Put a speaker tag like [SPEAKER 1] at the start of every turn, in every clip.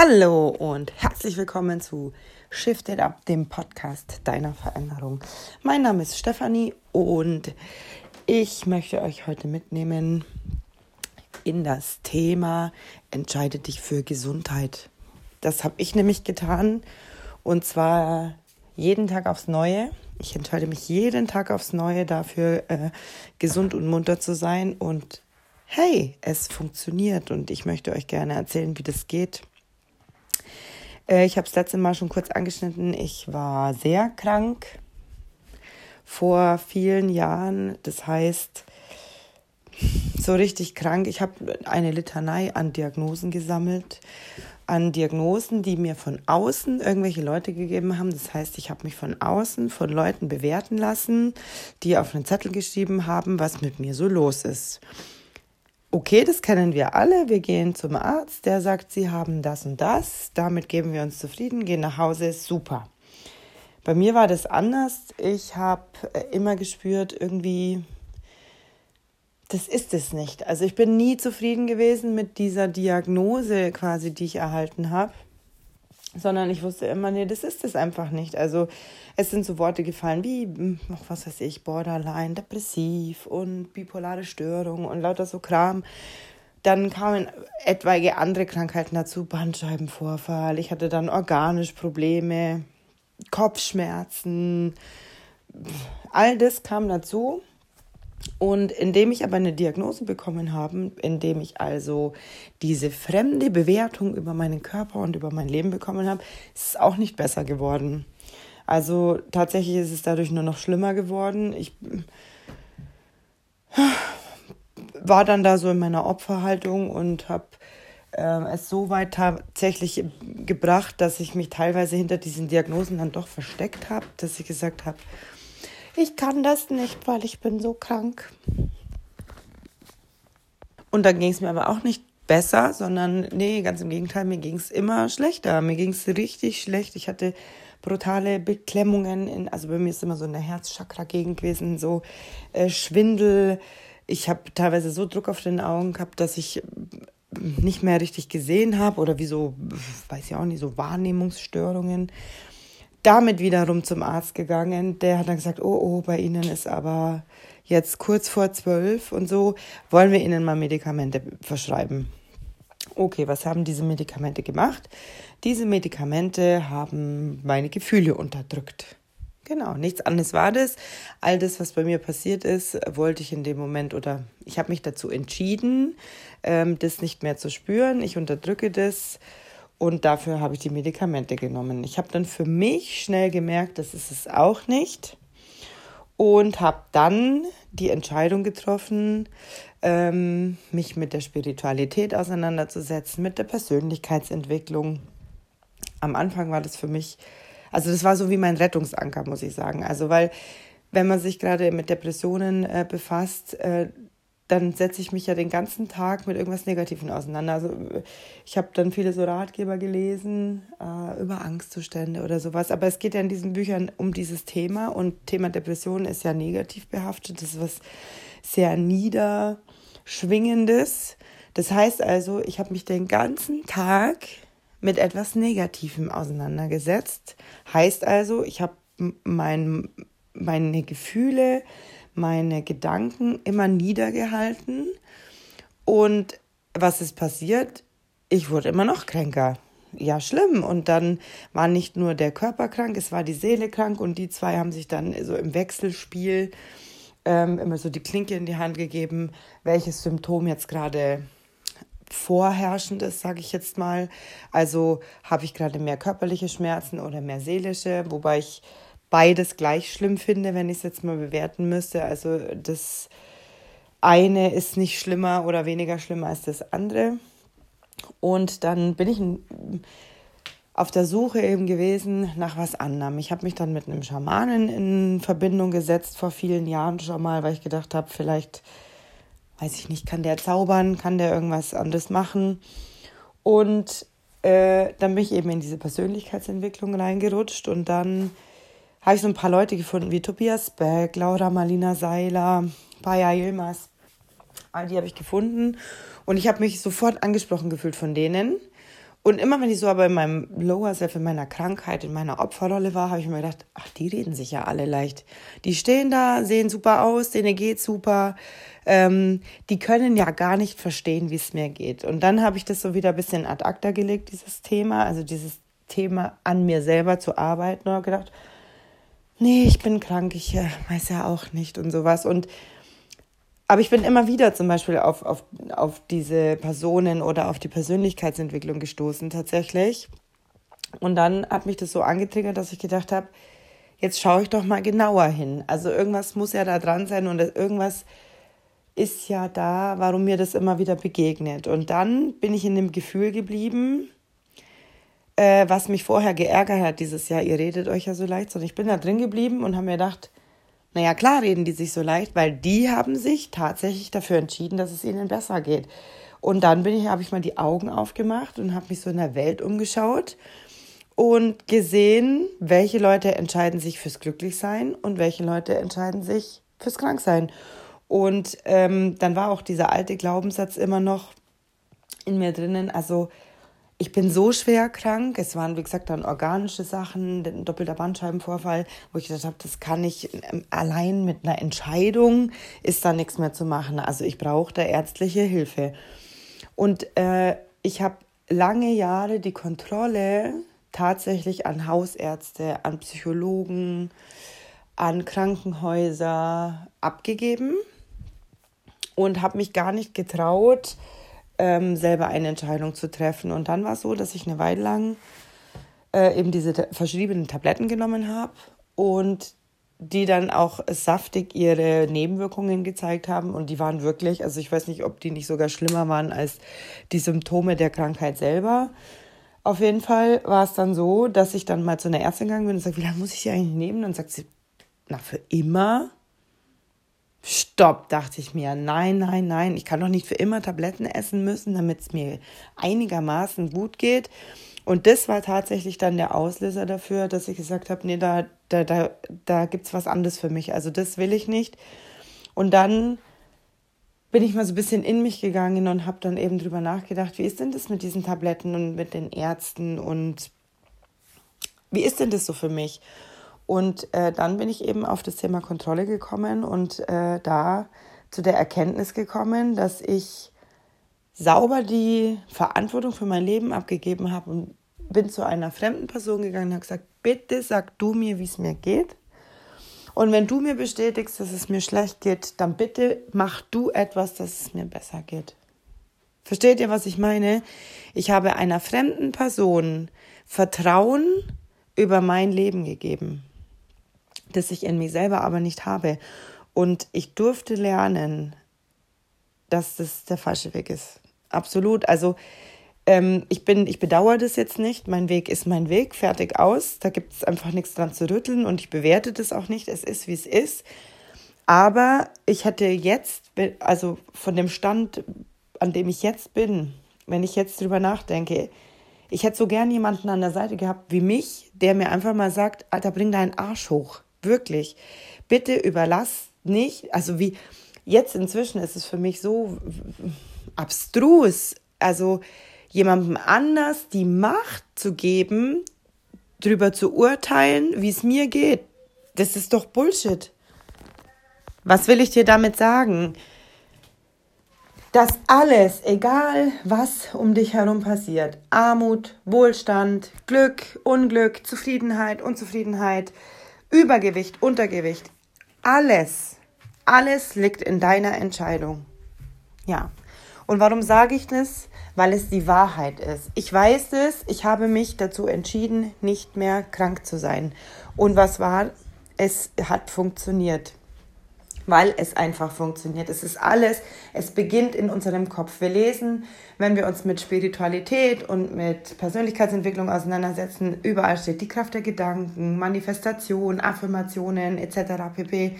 [SPEAKER 1] Hallo und herzlich willkommen zu Shift It Up, dem Podcast deiner Veränderung. Mein Name ist Stefanie und ich möchte euch heute mitnehmen in das Thema Entscheide dich für Gesundheit. Das habe ich nämlich getan und zwar jeden Tag aufs Neue. Ich entscheide mich jeden Tag aufs Neue dafür, äh, gesund und munter zu sein und hey, es funktioniert und ich möchte euch gerne erzählen, wie das geht. Äh, ich habe es letzte Mal schon kurz angeschnitten. Ich war sehr krank vor vielen Jahren. Das heißt, so richtig krank. Ich habe eine Litanei an Diagnosen gesammelt. An Diagnosen, die mir von außen irgendwelche Leute gegeben haben. Das heißt, ich habe mich von außen von Leuten bewerten lassen, die auf einen Zettel geschrieben haben, was mit mir so los ist okay, das kennen wir alle. Wir gehen zum Arzt, der sagt, Sie haben das und das. Damit geben wir uns zufrieden, gehen nach Hause, super. Bei mir war das anders. Ich habe äh, immer gespürt, irgendwie, das ist es nicht. Also ich bin nie zufrieden gewesen mit dieser Diagnose quasi, die ich erhalten habe sondern ich wusste immer, nee, das ist es einfach nicht. Also es sind so Worte gefallen wie, hm, was weiß ich, Borderline, depressiv und bipolare Störung und lauter so Kram. Dann kamen etwaige andere Krankheiten dazu, Bandscheibenvorfall. Ich hatte dann organisch Probleme, Kopfschmerzen. All das kam dazu. Und indem ich aber eine Diagnose bekommen habe, indem ich also diese fremde Bewertung über meinen Körper und über mein Leben bekommen habe, ist es auch nicht besser geworden. Also tatsächlich ist es dadurch nur noch schlimmer geworden. Ich war dann da so in meiner Opferhaltung und habe äh, es so weit tatsächlich gebracht, dass ich mich teilweise hinter diesen Diagnosen dann doch versteckt habe, dass ich gesagt habe, ich kann das nicht, weil ich bin so krank. Und dann ging es mir aber auch nicht besser, sondern nee, ganz im Gegenteil, mir ging es immer schlechter. Mir ging es richtig schlecht. Ich hatte brutale Beklemmungen, in, also bei mir ist immer so eine Herzchakra-Gegend gewesen, so äh, Schwindel. Ich habe teilweise so Druck auf den Augen gehabt, dass ich nicht mehr richtig gesehen habe oder wie so, weiß ich auch nicht, so Wahrnehmungsstörungen damit wiederum zum Arzt gegangen. Der hat dann gesagt, oh, oh, bei Ihnen ist aber jetzt kurz vor zwölf und so, wollen wir Ihnen mal Medikamente verschreiben. Okay, was haben diese Medikamente gemacht? Diese Medikamente haben meine Gefühle unterdrückt. Genau, nichts anderes war das. All das, was bei mir passiert ist, wollte ich in dem Moment oder ich habe mich dazu entschieden, ähm, das nicht mehr zu spüren. Ich unterdrücke das und dafür habe ich die Medikamente genommen. Ich habe dann für mich schnell gemerkt, das ist es auch nicht. Und habe dann die Entscheidung getroffen, ähm, mich mit der Spiritualität auseinanderzusetzen, mit der Persönlichkeitsentwicklung. Am Anfang war das für mich, also das war so wie mein Rettungsanker, muss ich sagen. Also weil, wenn man sich gerade mit Depressionen äh, befasst, äh, dann setze ich mich ja den ganzen Tag mit irgendwas Negativem auseinander. Also ich habe dann viele so Ratgeber gelesen äh, über Angstzustände oder sowas. Aber es geht ja in diesen Büchern um dieses Thema und Thema Depression ist ja negativ behaftet. Das ist was sehr niederschwingendes. Das heißt also, ich habe mich den ganzen Tag mit etwas Negativem auseinandergesetzt. Heißt also, ich habe mein, meine Gefühle, meine Gedanken immer niedergehalten. Und was ist passiert? Ich wurde immer noch kränker. Ja, schlimm. Und dann war nicht nur der Körper krank, es war die Seele krank und die zwei haben sich dann so im Wechselspiel ähm, immer so die Klinke in die Hand gegeben, welches Symptom jetzt gerade vorherrschend ist, sage ich jetzt mal. Also habe ich gerade mehr körperliche Schmerzen oder mehr seelische, wobei ich beides gleich schlimm finde, wenn ich es jetzt mal bewerten müsste. Also das eine ist nicht schlimmer oder weniger schlimm als das andere. Und dann bin ich auf der Suche eben gewesen nach was anderem. Ich habe mich dann mit einem Schamanen in Verbindung gesetzt vor vielen Jahren schon mal, weil ich gedacht habe, vielleicht, weiß ich nicht, kann der zaubern, kann der irgendwas anderes machen. Und äh, dann bin ich eben in diese Persönlichkeitsentwicklung reingerutscht und dann habe ich so ein paar Leute gefunden, wie Tobias Beck, Laura Marlina Seiler, Paya Yilmaz. All die habe ich gefunden. Und ich habe mich sofort angesprochen gefühlt von denen. Und immer wenn ich so aber in meinem Lower Self, in meiner Krankheit, in meiner Opferrolle war, habe ich mir gedacht, ach, die reden sich ja alle leicht. Die stehen da, sehen super aus, denen geht super. Ähm, die können ja gar nicht verstehen, wie es mir geht. Und dann habe ich das so wieder ein bisschen ad acta gelegt, dieses Thema, also dieses Thema an mir selber zu arbeiten und gedacht, nee, ich bin krank, ich äh, weiß ja auch nicht und sowas. Und aber ich bin immer wieder zum Beispiel auf, auf, auf diese Personen oder auf die Persönlichkeitsentwicklung gestoßen tatsächlich. Und dann hat mich das so angetriggert, dass ich gedacht habe, jetzt schaue ich doch mal genauer hin. Also irgendwas muss ja da dran sein und irgendwas ist ja da, warum mir das immer wieder begegnet. Und dann bin ich in dem Gefühl geblieben, äh, was mich vorher geärgert hat dieses Jahr. Ihr redet euch ja so leicht, sondern ich bin da drin geblieben und habe mir gedacht, naja, klar reden die sich so leicht, weil die haben sich tatsächlich dafür entschieden, dass es ihnen besser geht. Und dann ich, habe ich mal die Augen aufgemacht und habe mich so in der Welt umgeschaut und gesehen, welche Leute entscheiden sich fürs Glücklichsein und welche Leute entscheiden sich fürs Kranksein. Und ähm, dann war auch dieser alte Glaubenssatz immer noch in mir drinnen. Also ich bin so schwer krank. Es waren, wie gesagt, dann organische Sachen, ein doppelter Bandscheibenvorfall, wo ich gedacht habe, das kann ich ähm, allein mit einer Entscheidung ist da nichts mehr zu machen. Also ich brauche da ärztliche Hilfe. Und äh, ich habe lange Jahre die Kontrolle tatsächlich an Hausärzte, an Psychologen, an Krankenhäuser abgegeben und habe mich gar nicht getraut, ähm, selber eine Entscheidung zu treffen. Und dann war es so, dass ich eine Weile lang äh, eben diese verschriebenen Tabletten genommen habe und die dann auch saftig ihre Nebenwirkungen gezeigt haben. Und die waren wirklich, also ich weiß nicht, ob die nicht sogar schlimmer waren als die Symptome der Krankheit selber. Auf jeden Fall war es dann so, dass ich dann mal zu einer Ärztin gegangen bin und sagte, wie lange muss ich sie eigentlich nehmen? Dann sagt sie, na, für immer. Stopp, dachte ich mir. Nein, nein, nein. Ich kann doch nicht für immer Tabletten essen müssen, damit es mir einigermaßen gut geht. Und das war tatsächlich dann der Auslöser dafür, dass ich gesagt habe, nee, da, da, da, da gibt es was anderes für mich. Also das will ich nicht. Und dann bin ich mal so ein bisschen in mich gegangen und habe dann eben drüber nachgedacht, wie ist denn das mit diesen Tabletten und mit den Ärzten und wie ist denn das so für mich? Und äh, dann bin ich eben auf das Thema Kontrolle gekommen und äh, da zu der Erkenntnis gekommen, dass ich sauber die Verantwortung für mein Leben abgegeben habe und bin zu einer fremden Person gegangen und habe gesagt, bitte sag du mir, wie es mir geht. Und wenn du mir bestätigst, dass es mir schlecht geht, dann bitte mach du etwas, dass es mir besser geht. Versteht ihr, was ich meine? Ich habe einer fremden Person Vertrauen über mein Leben gegeben das ich in mir selber aber nicht habe. Und ich durfte lernen, dass das der falsche Weg ist. Absolut. Also ähm, ich bin, ich bedauere das jetzt nicht. Mein Weg ist mein Weg, fertig aus. Da gibt es einfach nichts dran zu rütteln und ich bewerte das auch nicht. Es ist, wie es ist. Aber ich hätte jetzt, also von dem Stand, an dem ich jetzt bin, wenn ich jetzt drüber nachdenke, ich hätte so gern jemanden an der Seite gehabt wie mich, der mir einfach mal sagt, Alter, bring deinen Arsch hoch. Wirklich. Bitte überlass nicht, also wie jetzt inzwischen ist es für mich so abstrus, also jemandem anders die Macht zu geben, darüber zu urteilen, wie es mir geht. Das ist doch Bullshit. Was will ich dir damit sagen? Dass alles, egal was um dich herum passiert, Armut, Wohlstand, Glück, Unglück, Zufriedenheit, Unzufriedenheit, Übergewicht, Untergewicht, alles, alles liegt in deiner Entscheidung. Ja. Und warum sage ich das? Weil es die Wahrheit ist. Ich weiß es, ich habe mich dazu entschieden, nicht mehr krank zu sein. Und was war? Es hat funktioniert weil es einfach funktioniert. Es ist alles, es beginnt in unserem Kopf. Wir lesen, wenn wir uns mit Spiritualität und mit Persönlichkeitsentwicklung auseinandersetzen, überall steht die Kraft der Gedanken, Manifestation, Affirmationen etc. pp.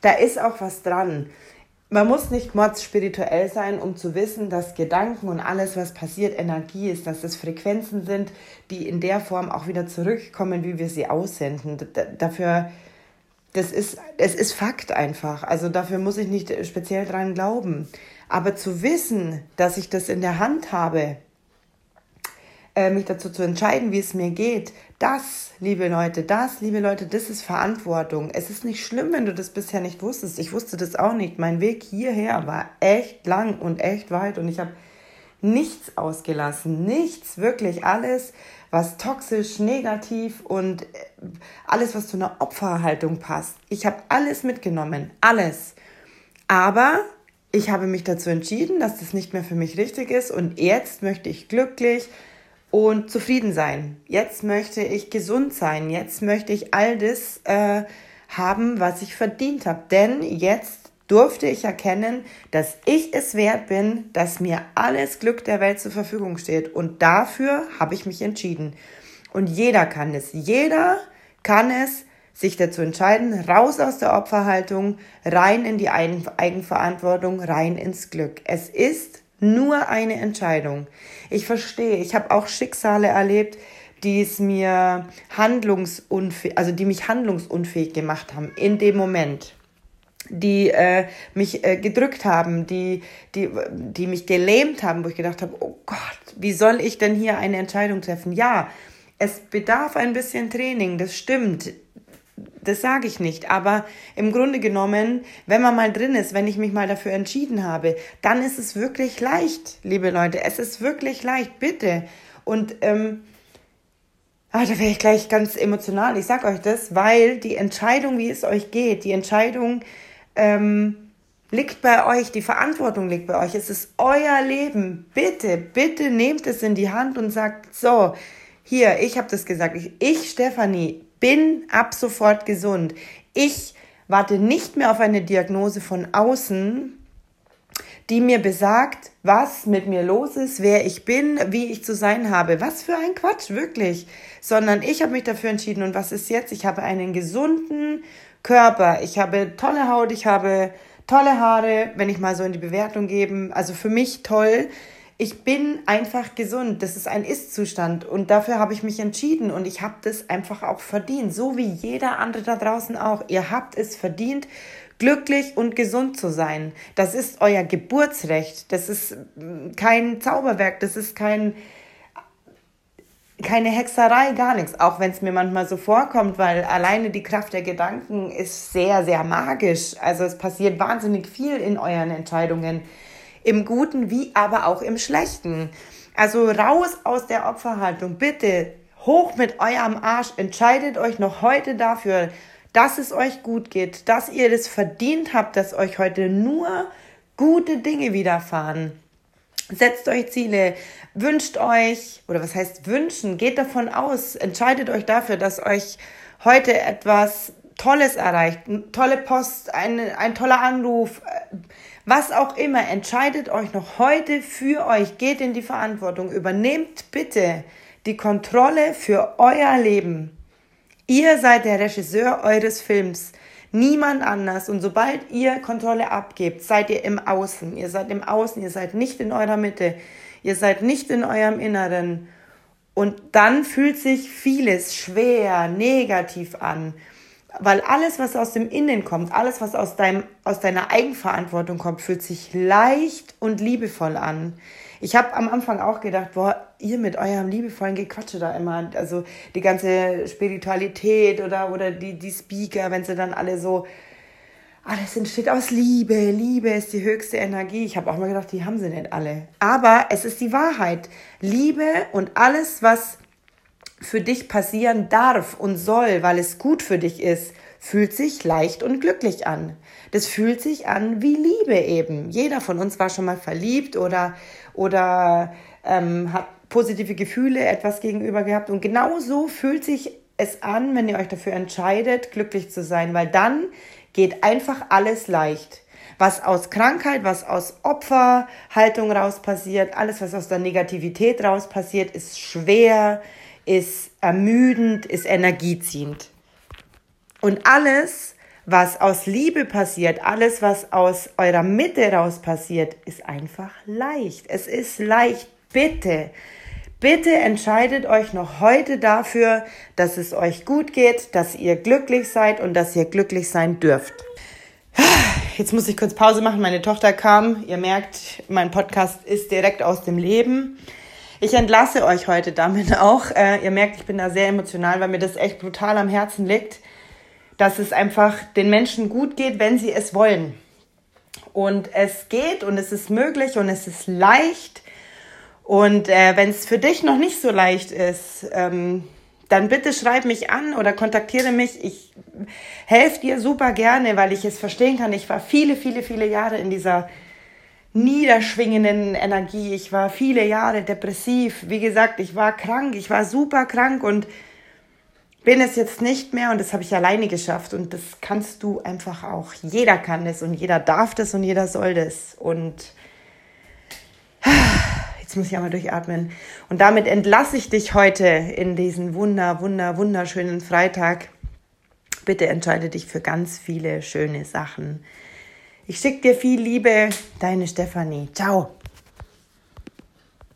[SPEAKER 1] Da ist auch was dran. Man muss nicht mords spirituell sein, um zu wissen, dass Gedanken und alles, was passiert, Energie ist, dass es Frequenzen sind, die in der Form auch wieder zurückkommen, wie wir sie aussenden. dafür das ist, es ist Fakt einfach. Also dafür muss ich nicht speziell dran glauben. Aber zu wissen, dass ich das in der Hand habe, äh, mich dazu zu entscheiden, wie es mir geht, das, liebe Leute, das, liebe Leute, das ist Verantwortung. Es ist nicht schlimm, wenn du das bisher nicht wusstest. Ich wusste das auch nicht. Mein Weg hierher war echt lang und echt weit und ich habe nichts ausgelassen. Nichts, wirklich alles, was toxisch, negativ und äh, alles, was zu einer Opferhaltung passt. Ich habe alles mitgenommen. Alles. Aber ich habe mich dazu entschieden, dass das nicht mehr für mich richtig ist und jetzt möchte ich glücklich und zufrieden sein. Jetzt möchte ich gesund sein. Jetzt möchte ich all das äh, haben, was ich verdient habe. Denn jetzt durfte ich erkennen, dass ich es wert bin, dass mir alles Glück der Welt zur Verfügung steht. Und dafür habe ich mich entschieden. Und jeder kann es. Jeder kann es, sich dazu entscheiden, raus aus der Opferhaltung, rein in die Eigenverantwortung, rein ins Glück. Es ist nur eine Entscheidung. Ich verstehe, ich habe auch Schicksale erlebt, die es mir handlungsunfähig, also die mich handlungsunfähig gemacht haben in dem Moment die äh, mich äh, gedrückt haben, die, die, die mich gelähmt haben, wo ich gedacht habe, oh Gott, wie soll ich denn hier eine Entscheidung treffen? Ja, es bedarf ein bisschen Training, das stimmt das sage ich nicht. Aber im Grunde genommen, wenn man mal drin ist, wenn ich mich mal dafür entschieden habe, dann ist es wirklich leicht, liebe Leute. Es ist wirklich leicht, bitte. Und ähm, ah, da wäre ich gleich ganz emotional. Ich sage euch das, weil die Entscheidung, wie es euch geht, die Entscheidung ähm, liegt bei euch, die Verantwortung liegt bei euch. Es ist euer Leben. Bitte, bitte nehmt es in die Hand und sagt, so, hier, ich habe das gesagt. Ich, ich, Stefanie, bin ab sofort gesund. Ich warte nicht mehr auf eine Diagnose von außen, die mir besagt, was mit mir los ist, wer ich bin, wie ich zu sein habe. Was für ein Quatsch, wirklich. Sondern ich habe mich dafür entschieden und was ist jetzt? Ich habe einen gesunden Körper, ich habe tolle Haut, ich habe tolle Haare, wenn ich mal so in die Bewertung gebe. Also für mich toll ich bin einfach gesund. Das ist ein Ist-Zustand und dafür habe ich mich entschieden und ich habe das einfach auch verdient, so wie jeder andere da draußen auch. Ihr habt es verdient, glücklich und gesund zu sein. Das ist euer Geburtsrecht. Das ist mm, kein Zauberwerk, das ist kein keine Hexerei, gar nichts, auch wenn es mir manchmal so vorkommt, weil alleine die Kraft der Gedanken ist sehr, sehr magisch. Also es passiert wahnsinnig viel in euren Entscheidungen im Guten wie aber auch im Schlechten. Also raus aus der Opferhaltung, bitte hoch mit eurem Arsch, entscheidet euch noch heute dafür, dass es euch gut geht, dass ihr es verdient habt, dass euch heute nur gute Dinge widerfahren. Setzt euch Ziele, wünscht euch, oder was heißt wünschen, geht davon aus, entscheidet euch dafür, dass euch heute etwas Tolles erreicht, tolle Post, ein, ein toller Anruf, äh, was auch immer, entscheidet euch noch heute für euch, geht in die Verantwortung, übernehmt bitte die Kontrolle für euer Leben. Ihr seid der Regisseur eures Films, niemand anders. Und sobald ihr Kontrolle abgebt, seid ihr im Außen. Ihr seid im Außen, ihr seid nicht in eurer Mitte, ihr seid nicht in eurem Inneren. Und dann fühlt sich vieles schwer, negativ an. Weil alles, was aus dem Innen kommt, alles, was aus, deinem, aus deiner Eigenverantwortung kommt, fühlt sich leicht und liebevoll an. Ich habe am Anfang auch gedacht, boah, ihr mit eurem liebevollen Gequatsche da immer, also die ganze Spiritualität oder, oder die, die Speaker, wenn sie dann alle so, alles entsteht aus Liebe, Liebe ist die höchste Energie. Ich habe auch mal gedacht, die haben sie nicht alle. Aber es ist die Wahrheit. Liebe und alles, was für dich passieren darf und soll, weil es gut für dich ist, fühlt sich leicht und glücklich an. Das fühlt sich an wie Liebe eben. Jeder von uns war schon mal verliebt oder, oder ähm, hat positive Gefühle etwas gegenüber gehabt. Und genau so fühlt sich es an, wenn ihr euch dafür entscheidet, glücklich zu sein, weil dann geht einfach alles leicht. Was aus Krankheit, was aus Opferhaltung raus passiert, alles, was aus der Negativität raus passiert, ist schwer, ist ermüdend, ist energieziehend. Und alles, was aus Liebe passiert, alles, was aus eurer Mitte raus passiert, ist einfach leicht. Es ist leicht. Bitte, bitte entscheidet euch noch heute dafür, dass es euch gut geht, dass ihr glücklich seid und dass ihr glücklich sein dürft. Jetzt muss ich kurz Pause machen. Meine Tochter kam. Ihr merkt, mein Podcast ist direkt aus dem Leben. ich entlasse euch heute damit auch. Äh, ihr merkt, ich bin da sehr emotional, weil mir das echt brutal am Herzen liegt, dass es einfach den Menschen gut geht, wenn sie es wollen. Und es geht und es ist möglich und es ist leicht. Und äh, wenn es für dich noch nicht so leicht ist, ähm, dann bitte schreib mich an oder kontaktiere mich. Ich helfe dir super gerne, weil ich es verstehen kann. Ich war viele, viele, viele Jahre in dieser niederschwingenden Energie. Ich war viele Jahre depressiv. Wie gesagt, ich war krank. Ich war super krank und bin es jetzt nicht mehr und das habe ich alleine geschafft und das kannst du einfach auch. Jeder kann das und jeder darf das und jeder soll das und jetzt muss ich einmal durchatmen und damit entlasse ich dich heute in diesen wunder, wunder, wunderschönen Freitag. Bitte entscheide dich für ganz viele schöne Sachen. Ich schicke dir viel Liebe, deine Stefanie. Ciao.